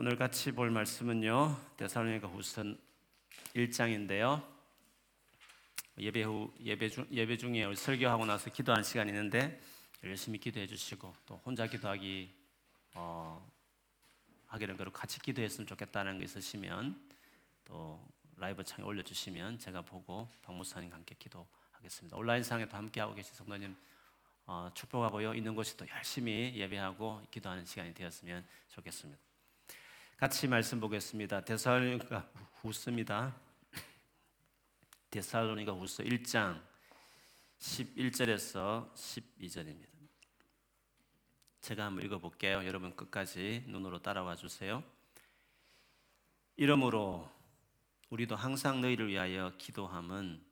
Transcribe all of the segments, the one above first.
오늘 같이 볼 말씀은요. 데살로니가 후서 1장인데요. 예배 후 예배 중 예배 중에 설교하고 나서 기도하는 시간이 있는데 열심히 기도해 주시고 또 혼자 기도하기 어, 하기는 그렇고 같이 기도했으면 좋겠다는 거 있으시면 또 라이브 창에 올려 주시면 제가 보고 박무사님과 함께 기도하겠습니다. 온라인 상에도 함께 하고 계신 성도님 어, 축복하고요. 있는 곳이 또 열심히 예배하고 기도하는 시간이 되었으면 좋겠습니다. 같이 말씀 보겠습니다. 데살로니가 후서입니다. 데살로니가 후서 1장 11절에서 12절입니다. 제가 한번 읽어 볼게요. 여러분 끝까지 눈으로 따라와 주세요. 이러므로 우리도 항상 너희를 위하여 기도함은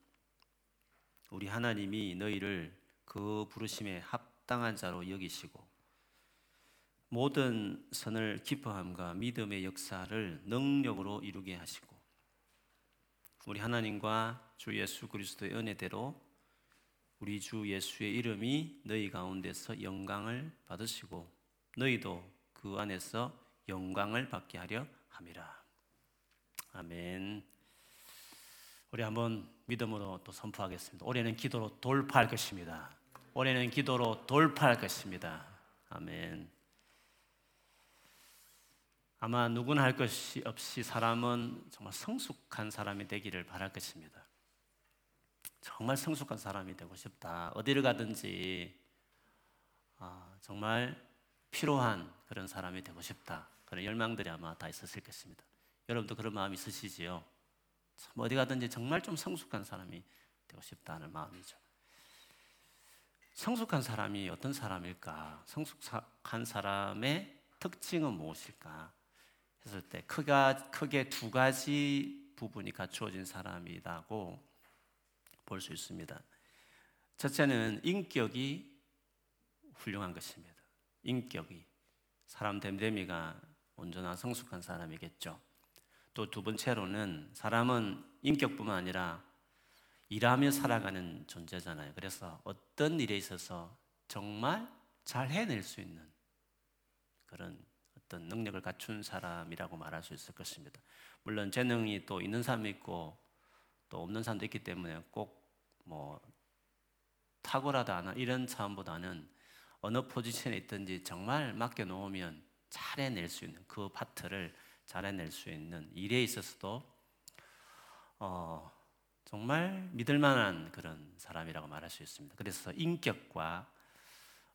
우리 하나님이 너희를 그 부르심에 합당한 자로 여기시고 모든 선을 기뻐함과 믿음의 역사를 능력으로 이루게 하시고 우리 하나님과 주 예수 그리스도의 은혜대로 우리 주 예수의 이름이 너희 가운데서 영광을 받으시고 너희도 그 안에서 영광을 받게 하려 함이라. 아멘. 우리 한번 믿음으로 또 선포하겠습니다. 올해는 기도로 돌파할 것입니다. 올해는 기도로 돌파할 것입니다. 아멘. 아마 누구나 할 것이 없이 사람은 정말 성숙한 사람이 되기를 바랄 것입니다. 정말 성숙한 사람이 되고 싶다. 어디를 가든지 아, 정말 필요한 그런 사람이 되고 싶다. 그런 열망들이 아마 다 있었을 것입니다. 여러분도 그런 마음 있으시지요? 참 어디 가든지 정말 좀 성숙한 사람이 되고 싶다는 마음이죠. 성숙한 사람이 어떤 사람일까? 성숙한 사람의 특징은 무엇일까? 했을 때 크가, 크게 두 가지 부분이 갖추어진 사람이라고 볼 수 있습니다. 첫째는 인격이 훌륭한 것입니다. 인격이 사람 됨됨이가 온전한 성숙한 사람이겠죠. 또 두 번째로는 사람은 인격뿐만 아니라 일하며 살아가는 존재잖아요. 그래서 어떤 일에 있어서 정말 잘 해낼 수 있는 그런 어떤 능력을 갖춘 사람이라고 말할 수 있을 것입니다. 물론 재능이 또 있는 사람이 있고 또 없는 사람도 있기 때문에 꼭 뭐 탁월하다 이런 차원보다는 어느 포지션에 있든지 정말 맡겨 놓으면 잘 해낼 수 있는 그 파트를 잘 해낼 수 있는 일에 있어서도 어, 정말 믿을 만한 그런 사람이라고 말할 수 있습니다. 그래서 인격과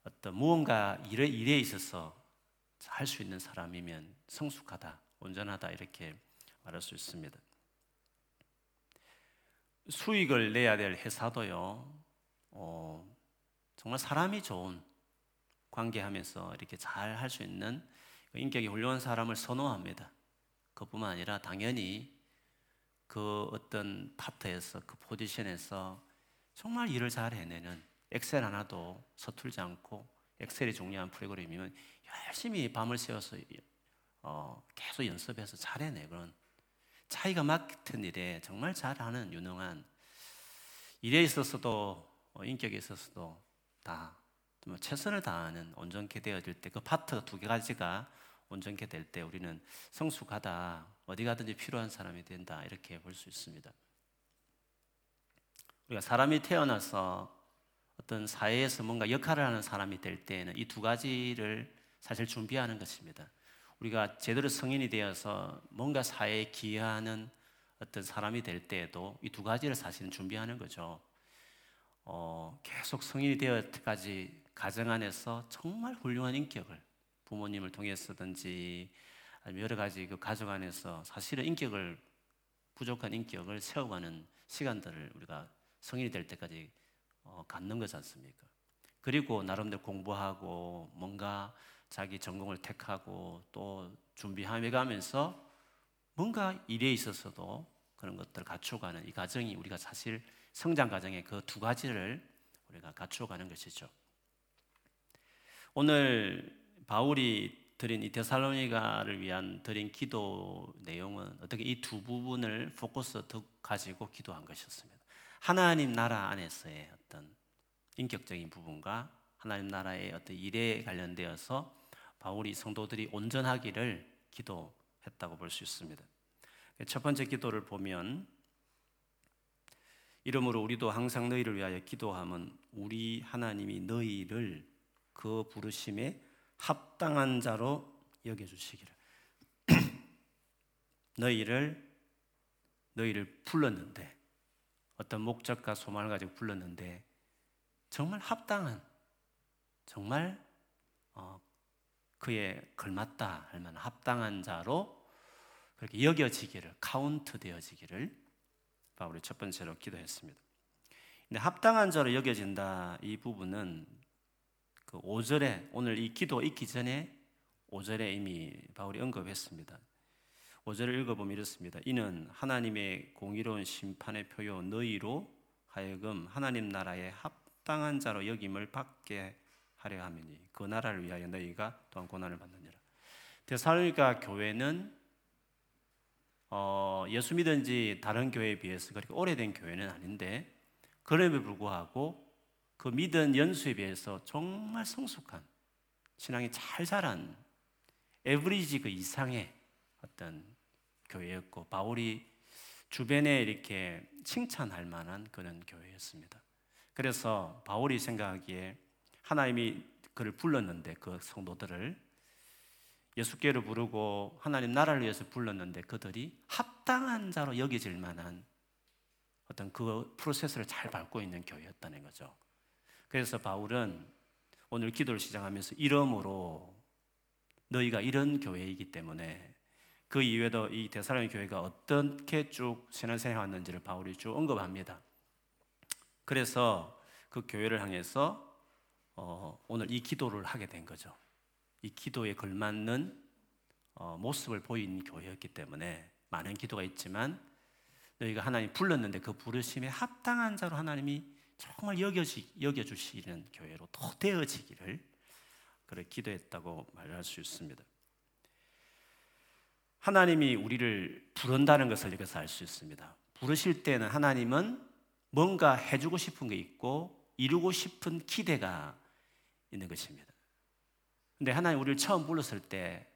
어떤 무언가 일에, 일에 있어서 할 수 있는 사람이면 성숙하다, 온전하다 이렇게 말할 수 있습니다. 수익을 내야 될 회사도요, 어, 정말 사람이 좋은 관계하면서 이렇게 잘 할 수 있는 그 인격이 훌륭한 사람을 선호합니다. 그뿐만 아니라 당연히 그 어떤 파트에서 그 포지션에서 정말 일을 잘 해내는 엑셀 하나도 서툴지 않고 엑셀이 중요한 프로그램이면 열심히 밤을 새워서 어, 계속 연습해서 잘해내 그런 차이가 맡은 일에 정말 잘하는 유능한 일에 있어서도 어, 인격에 있어서도 다 최선을 다하는 온전케 되어질 때 그 파트 두 가지가 온전케 될 때 우리는 성숙하다 어디 가든지 필요한 사람이 된다 이렇게 볼 수 있습니다. 우리가 사람이 태어나서 어떤 사회에서 뭔가 역할을 하는 사람이 될 때에는 이 두 가지를 사실 준비하는 것입니다. 우리가 제대로 성인이 되어서 뭔가 사회에 기여하는 어떤 사람이 될 때에도 이 두 가지를 사실은 준비하는 거죠. 어, 계속 성인이 되어 때까지 가정 안에서 정말 훌륭한 인격을 부모님을 통해서든지 아니면 여러 가지 그 가족 안에서 사실은 인격을 부족한 인격을 세워가는 시간들을 우리가 성인이 될 때까지 어, 갖는 거지 않습니까? 그리고 나름대로 공부하고 뭔가 자기 전공을 택하고 또 준비해 가면서 뭔가 일에 있어서도 그런 것들을 갖춰가는 이 과정이 우리가 사실 성장 과정의 그 두 가지를 우리가 갖추어가는 것이죠. 오늘 바울이 드린 이 데살로니가를 위한 드린 기도 내용은 어떻게 이 두 부분을 포커스 가지고 기도한 것이었습니다. 하나님 나라 안에서의 어떤 인격적인 부분과 하나님 나라의 어떤 일에 관련되어서 바울이 성도들이 온전하기를 기도 했다고 볼 수 있습니다. 첫 번째 기도를 보면 이러므로 우리도 항상 너희를 위하여 기도하면 우리 하나님이 너희를 그 부르심에 합당한 자로 여겨 주시기를 너희를 너희를 불렀는데 어떤 목적과 소망을 가지고 불렀는데 정말 합당한 정말 어, 그에 걸맞다 할 만한 합당한 자로 그렇게 여겨지기를 카운트 되어지기를 바울이 첫 번째로 기도했습니다. 근데 합당한 자로 여겨진다 이 부분은 그 5절에 오늘 이 기도 있기 전에 5절에 이미 바울이 언급했습니다. 5절을 읽어보면 이렇습니다. 이는 하나님의 공의로운 심판의 표요 너희로 하여금 하나님 나라의 합당한 자로 여김을 받게 하려 함이니 그 나라를 위하여 너희가 또한 고난을 받느니라. 데살로니가 교회는 어, 예수 믿은 지 다른 교회에 비해서 그렇게 오래된 교회는 아닌데 그럼에도 불구하고 그 믿은 연수에 비해서 정말 성숙한 신앙이 잘 자란 에브리지 그 이상의 어떤 교회였고 바울이 주변에 이렇게 칭찬할 만한 그런 교회였습니다. 그래서 바울이 생각하기에 하나님이 그를 불렀는데 그 성도들을 예수께로 부르고 하나님 나라를 위해서 불렀는데 그들이 합당한 자로 여겨질 만한 어떤 그 프로세스를 잘 밟고 있는 교회였다는 거죠. 그래서 바울은 오늘 기도를 시작하면서 이름으로 너희가 이런 교회이기 때문에 그 이외에도 이 대사로니 교회가 어떻게 쭉 신앙생활 왔는지를 바울이 쭉 언급합니다. 그래서 그 교회를 향해서 어, 오늘 이 기도를 하게 된 거죠. 이 기도에 걸맞는 어, 모습을 보인 교회였기 때문에 많은 기도가 있지만 너희가 하나님 불렀는데 그 부르심에 합당한 자로 하나님이 정말 여겨지, 여겨주시는 교회로 더 되어지기를 그래 기도했다고 말할 수 있습니다. 하나님이 우리를 부른다는 것을 여기서 알 수 있습니다. 부르실 때는 하나님은 뭔가 해주고 싶은 게 있고 이루고 싶은 기대가 있는 것입니다. 근데 하나님 우리를 처음 불렀을 때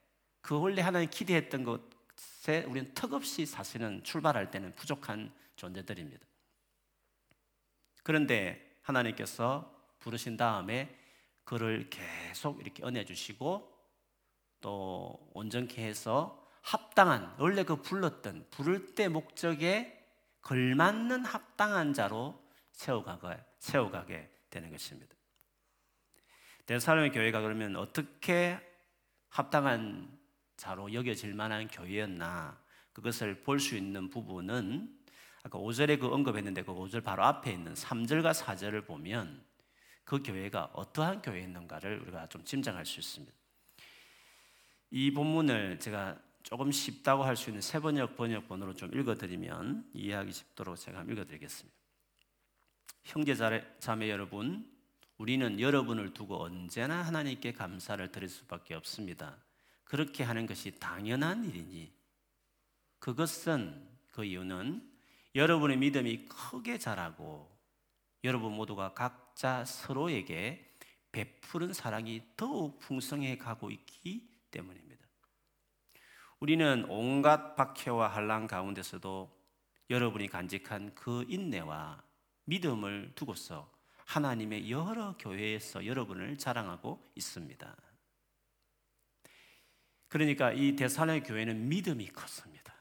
그 원래 하나님 기대했던 것에 우리는 턱없이 사실은 출발할 때는 부족한 존재들입니다. 그런데 하나님께서 부르신 다음에 그를 계속 이렇게 은혜 주시고 또 온전케 해서 합당한 원래 그 불렀던 부를 때 목적에 걸맞는 합당한 자로 세워가게, 세워가게 되는 것입니다. 대사로의 교회가 그러면 어떻게 합당한 자로 여겨질 만한 교회였나 그것을 볼 수 있는 부분은 아까 5절에 그 언급했는데 그 5절 바로 앞에 있는 3절과 4절을 보면 그 교회가 어떠한 교회였는가를 우리가 좀 짐작할 수 있습니다. 이 본문을 제가 조금 쉽다고 할 수 있는 세 번역 번역본으로 좀 읽어드리면 이해하기 쉽도록 제가 읽어드리겠습니다. 형제 자매 여러분, 우리는 여러분을 두고 언제나 하나님께 감사를 드릴 수밖에 없습니다. 그렇게 하는 것이 당연한 일이니 그것은 그 이유는 여러분의 믿음이 크게 자라고 여러분 모두가 각자 서로에게 베푸는 사랑이 더욱 풍성해 가고 있기 때문입니다. 우리는 온갖 박해와 한란 가운데서도 여러분이 간직한 그 인내와 믿음을 두고서 하나님의 여러 교회에서 여러분을 자랑하고 있습니다. 그러니까 이 대사의 교회는 믿음이 컸습니다.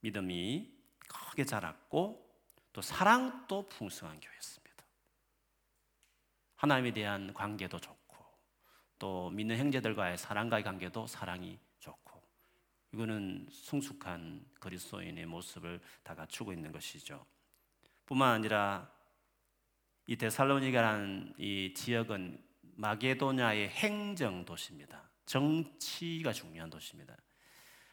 믿음이 크게 자랐고 또 사랑도 풍성한 교회였습니다. 하나님에 대한 관계도 좋고 또 믿는 형제들과의 사랑과의 관계도 사랑이 좋고 이거는 성숙한 그리스도인의 모습을 다 갖추고 있는 것이죠. 뿐만 아니라 이 데살로니가라는 이 지역은 마게도냐의 행정 도시입니다. 정치가 중요한 도시입니다.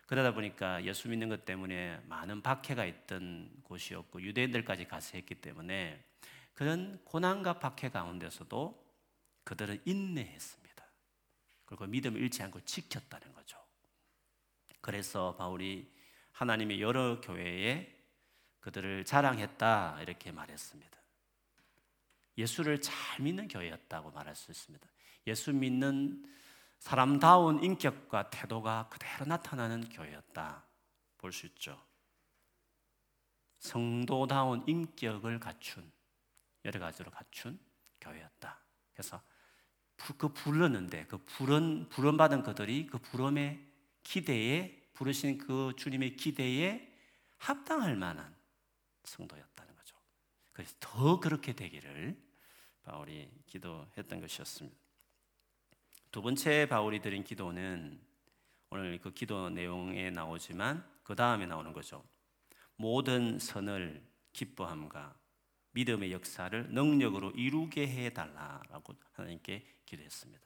그러다 보니까 예수 믿는 것 때문에 많은 박해가 있던 곳이었고 유대인들까지 가세했기 때문에 그런 고난과 박해 가운데서도 그들은 인내했습니다. 그리고 믿음을 잃지 않고 지켰다는 거죠. 그래서 바울이 하나님의 여러 교회에 그들을 자랑했다 이렇게 말했습니다. 예수를 잘 믿는 교회였다고 말할 수 있습니다. 예수 믿는 사람다운 인격과 태도가 그대로 나타나는 교회였다 볼 수 있죠. 성도다운 인격을 갖춘 여러 가지로 갖춘 교회였다. 그래서 그 불렀는데 그 부른 부름 받은 그들이 그 부름의 기대에 부르신 그 주님의 기대에 합당할 만한 성도였다는. 그래서 더 그렇게 되기를 바울이 기도했던 것이었습니다. 두 번째 바울이 드린 기도는 오늘 그 기도 내용에 나오지만 그 다음에 나오는 거죠. 모든 선을 기뻐함과 믿음의 역사를 능력으로 이루게 해 달라라고 하나님께 기도했습니다.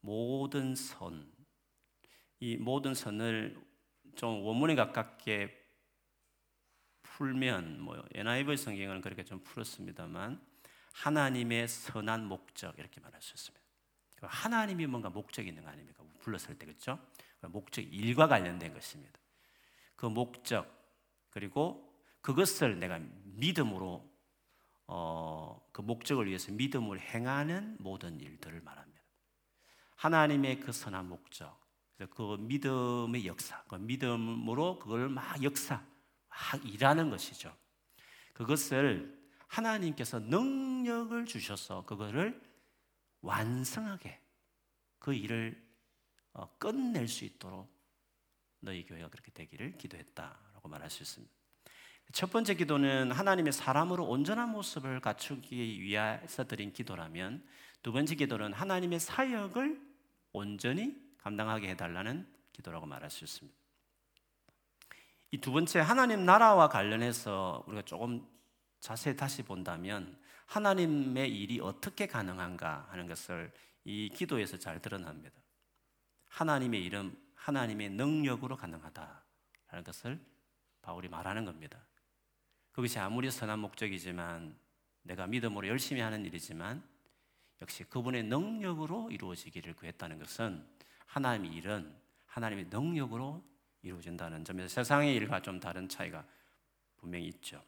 모든 선, 이 모든 선을 좀 원문에 가깝게 풀면 뭐 NIV 성경은 그렇게 좀 풀었습니다만 하나님의 선한 목적 이렇게 말할 수 있습니다. 그 하나님이 뭔가 목적이 있는 거 아닙니까? 불렀을 때 그렇죠? 목적 일과 관련된 것입니다. 그 목적 그리고 그것을 내가 믿음으로 어, 그 목적을 위해서 믿음을 행하는 모든 일들을 말합니다. 하나님의 그 선한 목적, 그 믿음의 역사, 그 믿음으로 그걸 막 역사, 막 일하는 것이죠. 그것을 하나님께서 능력을 주셔서 그거를 완성하게 그 일을 어, 끝낼 수 있도록 너희 교회가 그렇게 되기를 기도했다라고 말할 수 있습니다. 첫 번째 기도는 하나님의 사람으로 온전한 모습을 갖추기 위해서 드린 기도라면 두 번째 기도는 하나님의 사역을 온전히 감당하게 해달라는 기도라고 말할 수 있습니다. 이 두 번째 하나님 나라와 관련해서 우리가 조금 자세히 다시 본다면 하나님의 일이 어떻게 가능한가 하는 것을 이 기도에서 잘 드러납니다. 하나님의 일은 하나님의 능력으로 가능하다라는 것을 바울이 말하는 겁니다. 그것이 아무리 선한 목적이지만 내가 믿음으로 열심히 하는 일이지만 역시 그분의 능력으로 이루어지기를 구했다는 것은 하나님의 일은 하나님의 능력으로 이루어진다는 점에서 세상의 일과 좀 다른 차이가 분명히 있죠.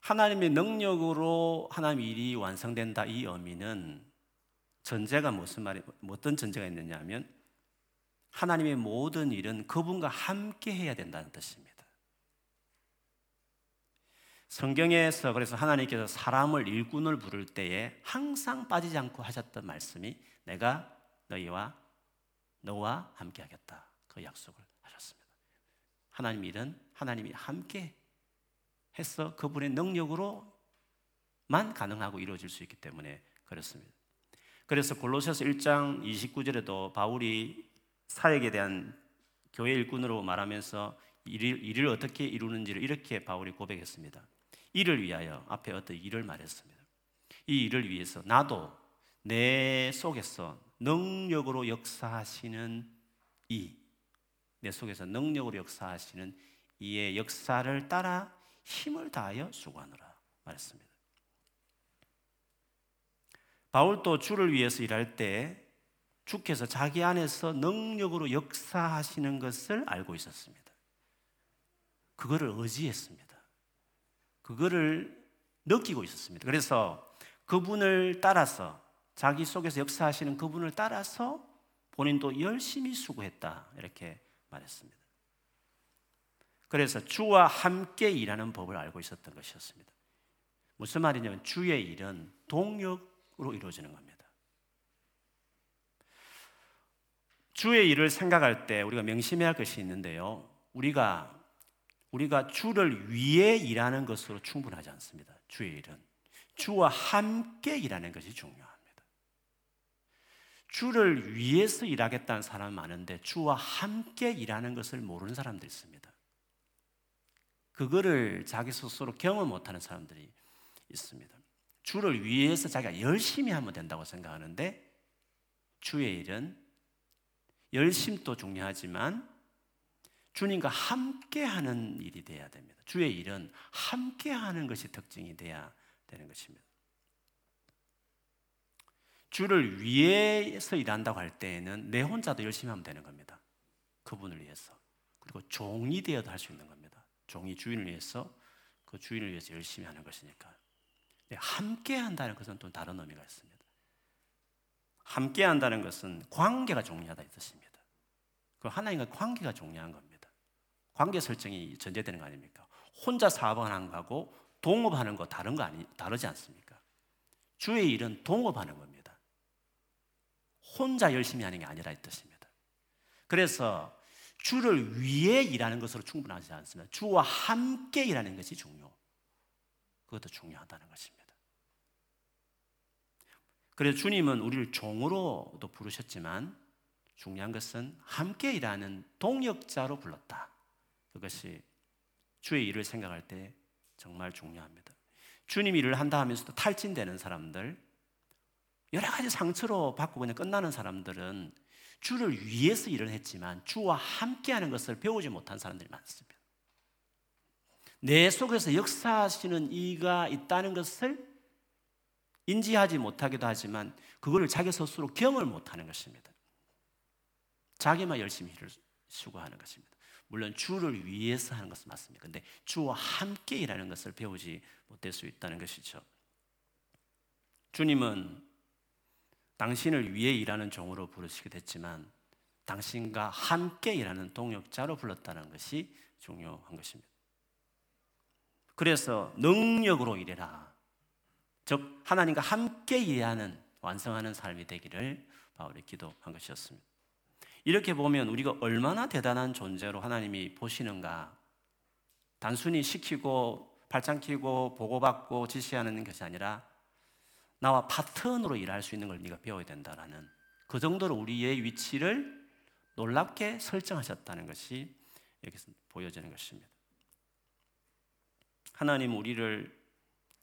하나님의 능력으로 하나님의 일이 완성된다 이 의미는 전제가 무슨 말이 어떤 전제가 있느냐 하면 하나님의 모든 일은 그분과 함께 해야 된다는 뜻입니다. 성경에서 그래서 하나님께서 사람을 일꾼을 부를 때에 항상 빠지지 않고 하셨던 말씀이 내가 너희와 너와 함께 하겠다. 그 약속을 하셨습니다. 하나님 일은 하나님이 함께 해서 그분의 능력으로만 가능하고 이루어질 수 있기 때문에 그렇습니다. 그래서 골로새서 1장 29절에도 바울이 사역에 대한 교회 일꾼으로 말하면서 일을, 일을 어떻게 이루는지를 이렇게 바울이 고백했습니다. 이를 위하여 앞에 어떤 일을 말했습니다. 이 일을 위해서 나도 내 속에서 능력으로 역사하시는 이, 내 속에서 능력으로 역사하시는 이의 역사를 따라 힘을 다하여 수고하노라 말했습니다. 바울도 주를 위해서 일할 때 주께서 자기 안에서 능력으로 역사하시는 것을 알고 있었습니다. 그거를 의지했습니다. 그거를 느끼고 있었습니다. 그래서 그분을 따라서 자기 속에서 역사하시는 그분을 따라서 본인도 열심히 수고했다. 이렇게 말했습니다. 그래서 주와 함께 일하는 법을 알고 있었던 것이었습니다. 무슨 말이냐면 주의 일은 동력으로 이루어지는 겁니다. 주의 일을 생각할 때 우리가 명심해야 할 것이 있는데요. 우리가 우리가 주를 위해 일하는 것으로 충분하지 않습니다. 주의 일은 주와 함께 일하는 것이 중요합니다. 주를 위해서 일하겠다는 사람 많은데 주와 함께 일하는 것을 모르는 사람들이 있습니다. 그거를 자기 스스로 경험 못하는 사람들이 있습니다. 주를 위해서 자기가 열심히 하면 된다고 생각하는데 주의 일은 열심도 중요하지만 주님과 함께 하는 일이 돼야 됩니다. 주의 일은 함께 하는 것이 특징이 돼야 되는 것입니다. 주를 위해서 일한다고 할 때에는 내 혼자도 열심히 하면 되는 겁니다. 그분을 위해서. 그리고 종이 되어도 할 수 있는 겁니다. 종이 주인을 위해서 그 주인을 위해서 열심히 하는 것이니까. 함께 한다는 것은 또 다른 의미가 있습니다. 함께 한다는 것은 관계가 중요하다 이 뜻입니다. 그 하나님과 관계가 중요한 겁니다. 관계 설정이 전제되는 거 아닙니까? 혼자 사업하는 거하고 동업하는 거 다른 거 아니 다르지 않습니까? 주의 일은 동업하는 겁니다. 혼자 열심히 하는 게 아니라 이 뜻입니다. 그래서 주를 위해 일하는 것으로 충분하지 않습니다. 주와 함께 일하는 것이 중요. 그것도 중요하다는 것입니다. 그래서 주님은 우리를 종으로도 부르셨지만 중요한 것은 함께 일하는 동역자로 불렀다. 그것이 주의 일을 생각할 때 정말 중요합니다. 주님 일을 한다 하면서도 탈진되는 사람들, 여러 가지 상처로 받고 그냥 끝나는 사람들은 주를 위해서 일을 했지만 주와 함께하는 것을 배우지 못한 사람들이 많습니다. 내 속에서 역사하시는 이가 있다는 것을 인지하지 못하기도 하지만 그거를 자기 스스로 경험을 못하는 것입니다. 자기만 열심히 일을 수고하는 것입니다. 물론 주를 위해서 하는 것은 맞습니다. 근데 주와 함께 일하는 것을 배우지 못할 수 있다는 것이죠. 주님은 당신을 위해 일하는 종으로 부르시게 됐지만 당신과 함께 일하는 동역자로 불렀다는 것이 중요한 것입니다. 그래서 능력으로 일해라. 즉 하나님과 함께 일하는 완성하는 삶이 되기를 바울이 기도한 것이었습니다. 이렇게 보면 우리가 얼마나 대단한 존재로 하나님이 보시는가. 단순히 시키고 발장 키고 보고받고 지시하는 것이 아니라 나와 파트너로 일할 수 있는 걸 네가 배워야 된다라는 그 정도로 우리의 위치를 놀랍게 설정하셨다는 것이 여기서 보여지는 것입니다. 하나님 우리를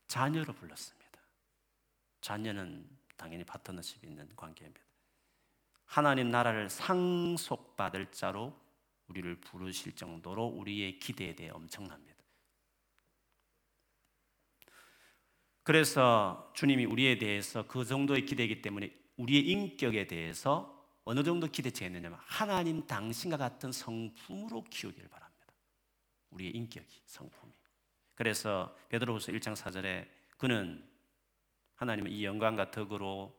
자녀로 불렀습니다. 자녀는 당연히 파트너십이 있는 관계입니다. 하나님 나라를 상속받을 자로 우리를 부르실 정도로 우리의 기대에 대해 엄청납니다. 그래서 주님이 우리에 대해서 그 정도의 기대이기 때문에 우리의 인격에 대해서 어느 정도 기대치 했느냐면 하나님 당신과 같은 성품으로 키우기를 바랍니다. 우리의 인격이 성품이. 그래서 베드로후서 1장 4절에 그는 하나님은 이 영광과 덕으로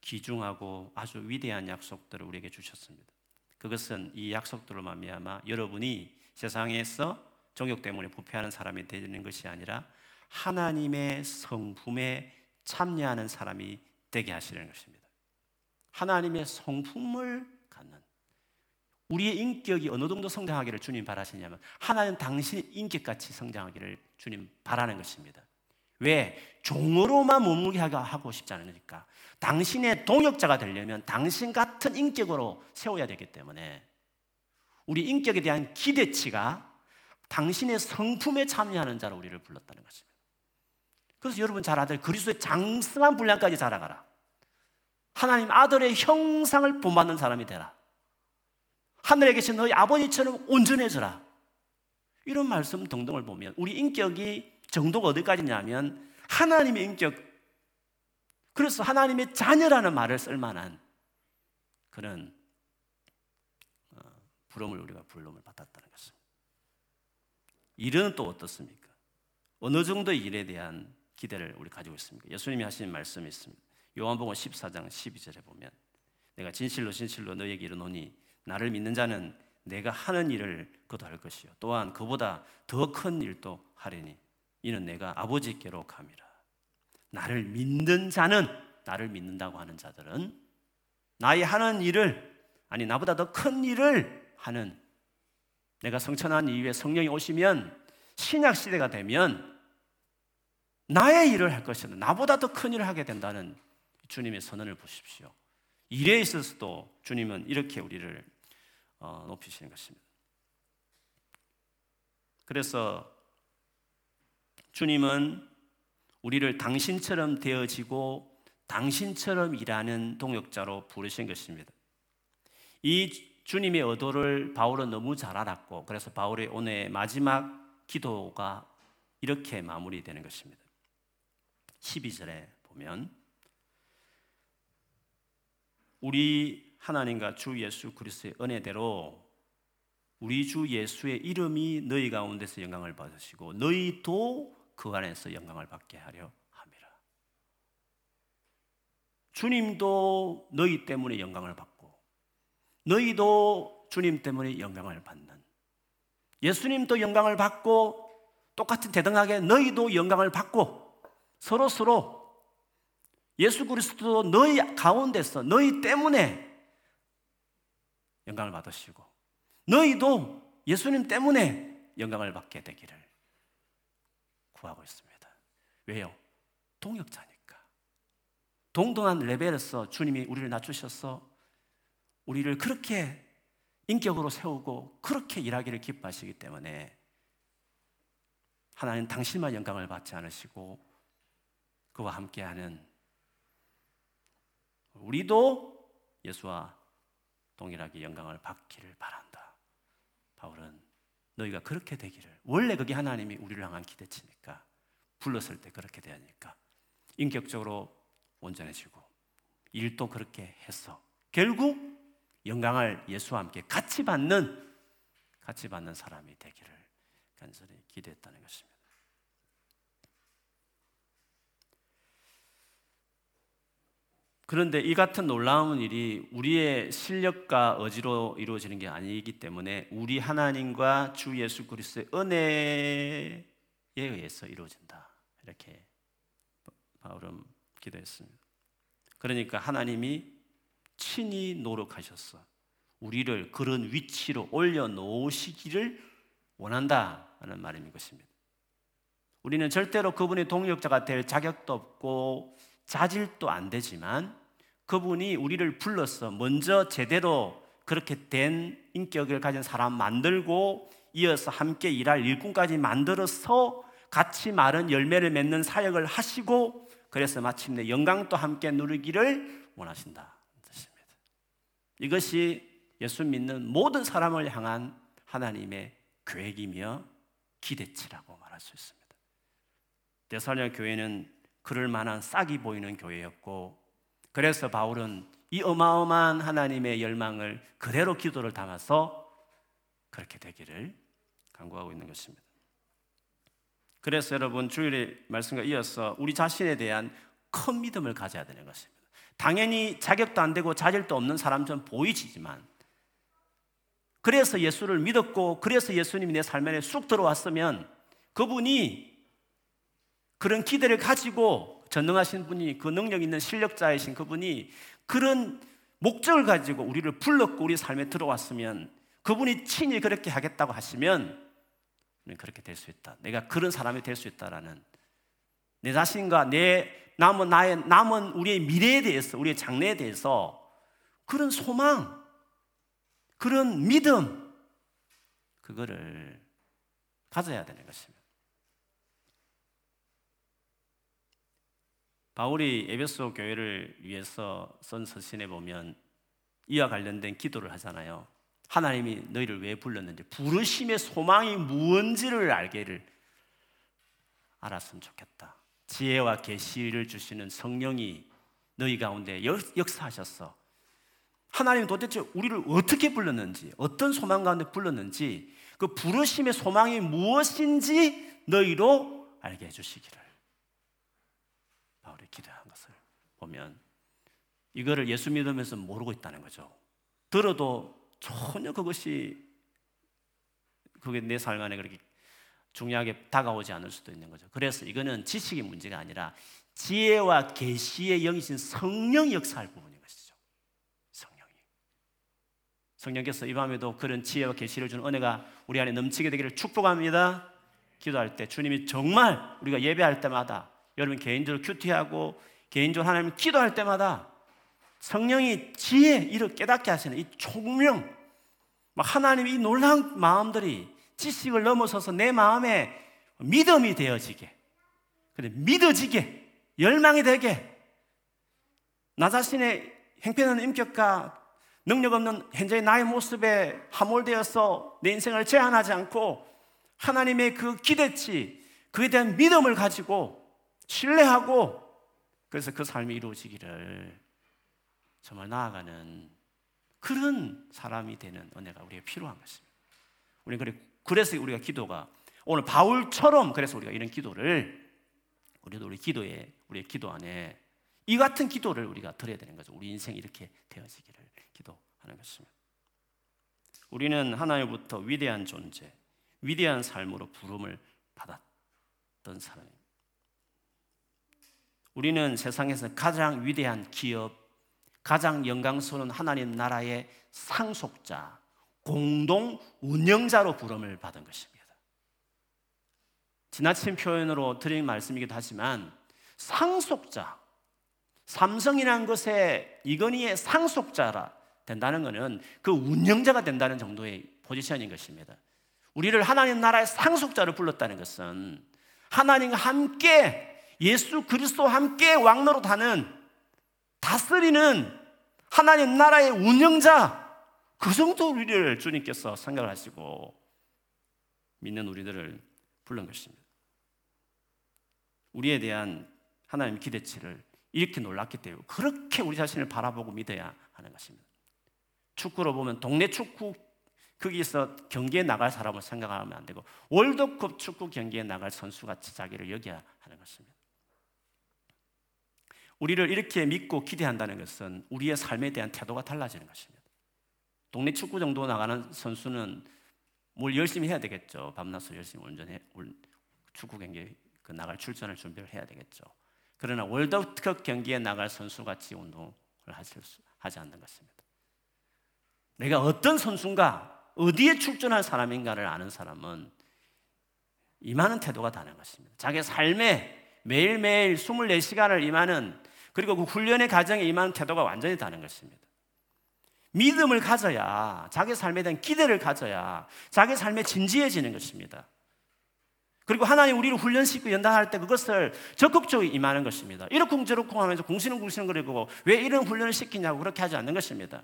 귀중하고 아주 위대한 약속들을 우리에게 주셨습니다. 그것은 이 약속들로 말미암아 여러분이 세상에서 정욕 때문에 부패하는 사람이 되는 것이 아니라 하나님의 성품에 참여하는 사람이 되게 하시는 것입니다. 하나님의 성품을 갖는 우리의 인격이 어느 정도 성장하기를 주님 바라시냐면 하나님 당신의 인격같이 성장하기를 주님 바라는 것입니다. 왜? 종으로만 머물게 하고 싶지 않으니까. 당신의 동역자가 되려면 당신 같은 인격으로 세워야 되기 때문에 우리 인격에 대한 기대치가 당신의 성품에 참여하는 자로 우리를 불렀다는 것입니다. 그래서 여러분 잘 아들 그리스도의 장성한 분량까지 자라가라. 하나님 아들의 형상을 본받는 사람이 되라. 하늘에 계신 너희 아버지처럼 온전해져라. 이런 말씀 등등을 보면 우리 인격이 정도가 어디까지냐면 하나님의 인격 그래서 하나님의 자녀라는 말을 쓸 만한 그런 어, 부름을 우리가 부름을 받았다는 것입니다. 일은 또 어떻습니까? 어느 정도의 일에 대한 기대를 우리 가지고 있습니까? 예수님이 하신 말씀이 있습니다. 요한복음 14장 12절에 보면 내가 진실로 진실로 너에게 이르노니 나를 믿는 자는 내가 하는 일을 그도 할 것이요 또한 그보다 더 큰 일도 하리니 이는 내가 아버지께로 감이라. 나를 믿는 자는 나를 믿는다고 하는 자들은 나의 하는 일을 아니 나보다 더 큰 일을 하는 내가 성천한 이후에 성령이 오시면 신약 시대가 되면 나의 일을 할 것이다. 나보다 더 큰 일을 하게 된다는 주님의 선언을 보십시오. 일에 있어서도 주님은 이렇게 우리를 어, 높이시는 것입니다. 그래서 주님은 우리를 당신처럼 되어지고 당신처럼 일하는 동역자로 부르신 것입니다. 이 주님의 의도를 바울은 너무 잘 알았고 그래서 바울의 오늘 마지막 기도가 이렇게 마무리되는 것입니다. 12절에 보면 우리 하나님과 주 예수 그리스도의 은혜대로 우리 주 예수의 이름이 너희 가운데서 영광을 받으시고 너희도 그 안에서 영광을 받게 하려 함이라. 주님도 너희 때문에 영광을 받고 너희도 주님 때문에 영광을 받는 예수님도 영광을 받고 똑같은 대등하게 너희도 영광을 받고 서로 서로 예수 그리스도 너희 가운데서 너희 때문에 영광을 받으시고 너희도 예수님 때문에 영광을 받게 되기를 구하고 있습니다. 왜요? 동역자니까. 동등한 레벨에서 주님이 우리를 낮추셔서 우리를 그렇게 인격으로 세우고 그렇게 일하기를 기뻐하시기 때문에 하나님 당신만 영광을 받지 않으시고 그와 함께하는 우리도 예수와 동일하게 영광을 받기를 바란다. 바울은 너희가 그렇게 되기를 원래 그게 하나님이 우리를 향한 기대치니까 불렀을 때 그렇게 되니까 인격적으로 온전해지고 일도 그렇게 해서 결국 영광을 예수와 함께 같이 받는 같이 받는 사람이 되기를 간절히 기대했다는 것입니다. 그런데 이 같은 놀라운 일이 우리의 실력과 의지로 이루어지는 게 아니기 때문에 우리 하나님과 주 예수 그리스도의 은혜에 의해서 이루어진다. 이렇게 바울은 기도했습니다. 그러니까 하나님이 친히 노력하셨어. 우리를 그런 위치로 올려놓으시기를 원한다는 말인 것입니다. 우리는 절대로 그분의 동력자가 될 자격도 없고 자질도 안 되지만 그분이 우리를 불러서 먼저 제대로 그렇게 된 인격을 가진 사람 만들고 이어서 함께 일할 일꾼까지 만들어서 같이 마른 열매를 맺는 사역을 하시고 그래서 마침내 영광도 함께 누리기를 원하신다. 이것이 예수 믿는 모든 사람을 향한 하나님의 계획이며 기대치라고 말할 수 있습니다. 데살로니 교회는 그럴 만한 싹이 보이는 교회였고 그래서 바울은 이 어마어마한 하나님의 열망을 그대로 기도를 담아서 그렇게 되기를 간구하고 있는 것입니다. 그래서 여러분 주일의 말씀과 이어서 우리 자신에 대한 큰 믿음을 가져야 되는 것입니다. 당연히 자격도 안 되고 자질도 없는 사람처럼 보이지만 그래서 예수를 믿었고 그래서 예수님이 내 삶에 쑥 들어왔으면 그분이 그런 기대를 가지고 전능하신 분이 그 능력 있는 실력자이신 그분이 그런 목적을 가지고 우리를 불렀고 우리 삶에 들어왔으면 그분이 친히 그렇게 하겠다고 하시면 그렇게 될 수 있다. 내가 그런 사람이 될 수 있다라는 내 자신과 내 남은 나의 남은 우리의 미래에 대해서 우리의 장래에 대해서 그런 소망, 그런 믿음 그거를 가져야 되는 것입니다. 바울이 에베소 교회를 위해서 쓴 서신에 보면 이와 관련된 기도를 하잖아요. 하나님이 너희를 왜 불렀는지 부르심의 소망이 무언지를 알게를 알았으면 좋겠다. 지혜와 계시를 주시는 성령이 너희 가운데 역사하셨어. 하나님 도대체 우리를 어떻게 불렀는지, 어떤 소망 가운데 불렀는지, 그 부르심의 소망이 무엇인지 너희로 알게 해주시기를. 바울이 기도한 것을 보면 이거를 예수 믿으면서 모르고 있다는 거죠. 들어도 전혀 그것이 그게 내 삶 안에 그렇게 중요하게 다가오지 않을 수도 있는 거죠. 그래서 이거는 지식의 문제가 아니라 지혜와 계시의 영이신 성령 역사할 부분인 것이죠. 성령이. 성령께서 이 밤에도 그런 지혜와 계시를 주는 은혜가 우리 안에 넘치게 되기를 축복합니다. 기도할 때 주님이 정말 우리가 예배할 때마다 여러분 개인적으로 큐티하고 개인적으로 하나님 기도할 때마다 성령이 지혜 이를 깨닫게 하시는 이 총명 하나님이 이 놀라운 마음들이 지식을 넘어서서 내 마음에 믿음이 되어지게 그래 믿어지게 열망이 되게 나 자신의 행편한 인격과 능력 없는 현재의 나의 모습에 함몰되어서 내 인생을 제한하지 않고 하나님의 그 기대치 그에 대한 믿음을 가지고 신뢰하고 그래서 그 삶이 이루어지기를 정말 나아가는 그런 사람이 되는 은혜가 우리가 필요한 것입니다. 우리 그래 그래서 우리가 기도가 오늘 바울처럼 그래서 우리가 이런 기도를 우리도 우리 기도에 우리의 기도 안에 이 같은 기도를 우리가 드려야 되는 거죠. 우리 인생이 이렇게 되어지기를 기도하는 것입니다. 우리는 하나님부터 위대한 존재, 위대한 삶으로 부름을 받았던 사람입니다. 우리는 세상에서 가장 위대한 기업, 가장 영광스러운 하나님 나라의 상속자, 공동 운영자로 부름을 받은 것입니다. 지나친 표현으로 드린 말씀이기도 하지만 상속자, 삼성이라는 것의 이건희의 상속자라 된다는 것은 그 운영자가 된다는 정도의 포지션인 것입니다. 우리를 하나님 나라의 상속자로 불렀다는 것은 하나님과 함께 예수 그리스도와 함께 왕노릇하는 다스리는 하나님 나라의 운영자 그 정도 우리를 주님께서 생각을 하시고 믿는 우리들을 불른 것입니다. 우리에 대한 하나님 기대치를 이렇게 놀랐기 때문에 그렇게 우리 자신을 바라보고 믿어야 하는 것입니다. 축구로 보면 동네 축구 거기서 경기에 나갈 사람을 생각하면 안 되고 월드컵 축구 경기에 나갈 선수 같이 자기를 여겨야 하는 것입니다. 우리를 이렇게 믿고 기대한다는 것은 우리의 삶에 대한 태도가 달라지는 것입니다. 동네 축구 정도 나가는 선수는 뭘 열심히 해야 되겠죠. 밤낮으로 열심히 운전해 축구 경기 그 나갈 출전을 준비를 해야 되겠죠. 그러나 월드컵 경기에 나갈 선수 같이 운동을 하실 수, 하지 않는 것입니다. 내가 어떤 선수인가, 어디에 출전할 사람인가를 아는 사람은 임하는 태도가 다른 것입니다. 자기 삶에 매일매일 24시간을 임하는 그리고 그 훈련의 과정에 임하는 태도가 완전히 다른 것입니다. 믿음을 가져야 자기 삶에 대한 기대를 가져야 자기 삶에 진지해지는 것입니다. 그리고 하나님 우리를 훈련시키고 연단할 때 그것을 적극적으로 임하는 것입니다. 이렇쿵 저렇쿵 하면서 궁시렁궁시렁 거리고 왜 이런 훈련을 시키냐고 그렇게 하지 않는 것입니다.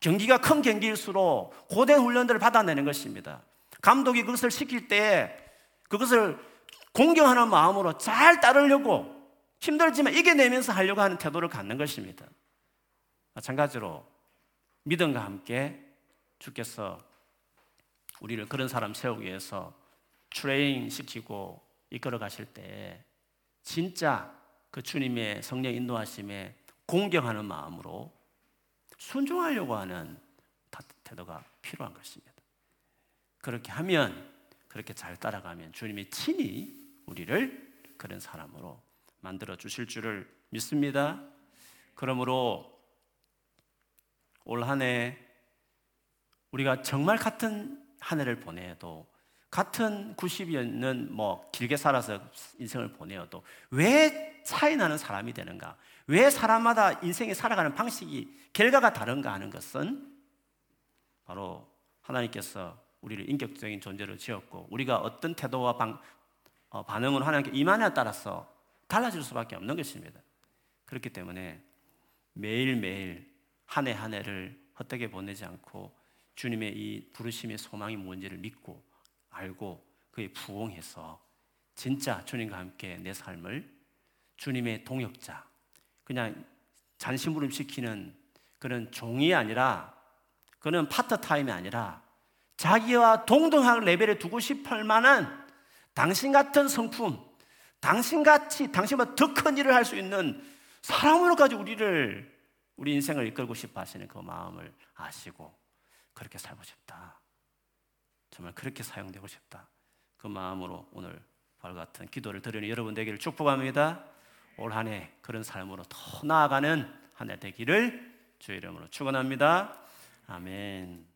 경기가 큰 경기일수록 고된 훈련들을 받아내는 것입니다. 감독이 그것을 시킬 때 그것을 공경하는 마음으로 잘 따르려고 힘들지만 이겨내면서 하려고 하는 태도를 갖는 것입니다. 마찬가지로 믿음과 함께 주께서 우리를 그런 사람 세우기 위해서 트레이닝 시키고 이끌어 가실 때 진짜 그 주님의 성령 인도하심에 공경하는 마음으로 순종하려고 하는 태도가 필요한 것입니다. 그렇게 하면 그렇게 잘 따라가면 주님이 친히 우리를 그런 사람으로 만들어 주실 줄을 믿습니다. 그러므로 올 한 해 우리가 정말 같은 한 해를 보내도 같은 90여년 뭐 길게 살아서 인생을 보내어도 왜 차이 나는 사람이 되는가? 왜 사람마다 인생이 살아가는 방식이 결과가 다른가 하는 것은 바로 하나님께서 우리를 인격적인 존재로 지었고 우리가 어떤 태도와 방, 어, 반응을 하나님께 임하냐에 따라서 달라질 수밖에 없는 것입니다. 그렇기 때문에 매일매일 한 해 한 해를 헛되게 보내지 않고 주님의 이 부르심의 소망이 뭔지를 믿고 알고 그에 부응해서 진짜 주님과 함께 내 삶을 주님의 동역자, 그냥 잔심부름 시키는 그런 종이 아니라 그는 파트타임이 아니라 자기와 동등한 레벨에 두고 싶을 만한 당신 같은 성품, 당신 같이 당신보다 더 큰 일을 할 수 있는 사람으로까지 우리를 우리 인생을 이끌고 싶어 하시는 그 마음을 아시고 그렇게 살고 싶다. 정말 그렇게 사용되고 싶다. 그 마음으로 오늘 발 같은 기도를 드리는 여러분 되기를 축복합니다. 올 한 해 그런 삶으로 더 나아가는 한 해 되기를 주의 이름으로 축원합니다. 아멘.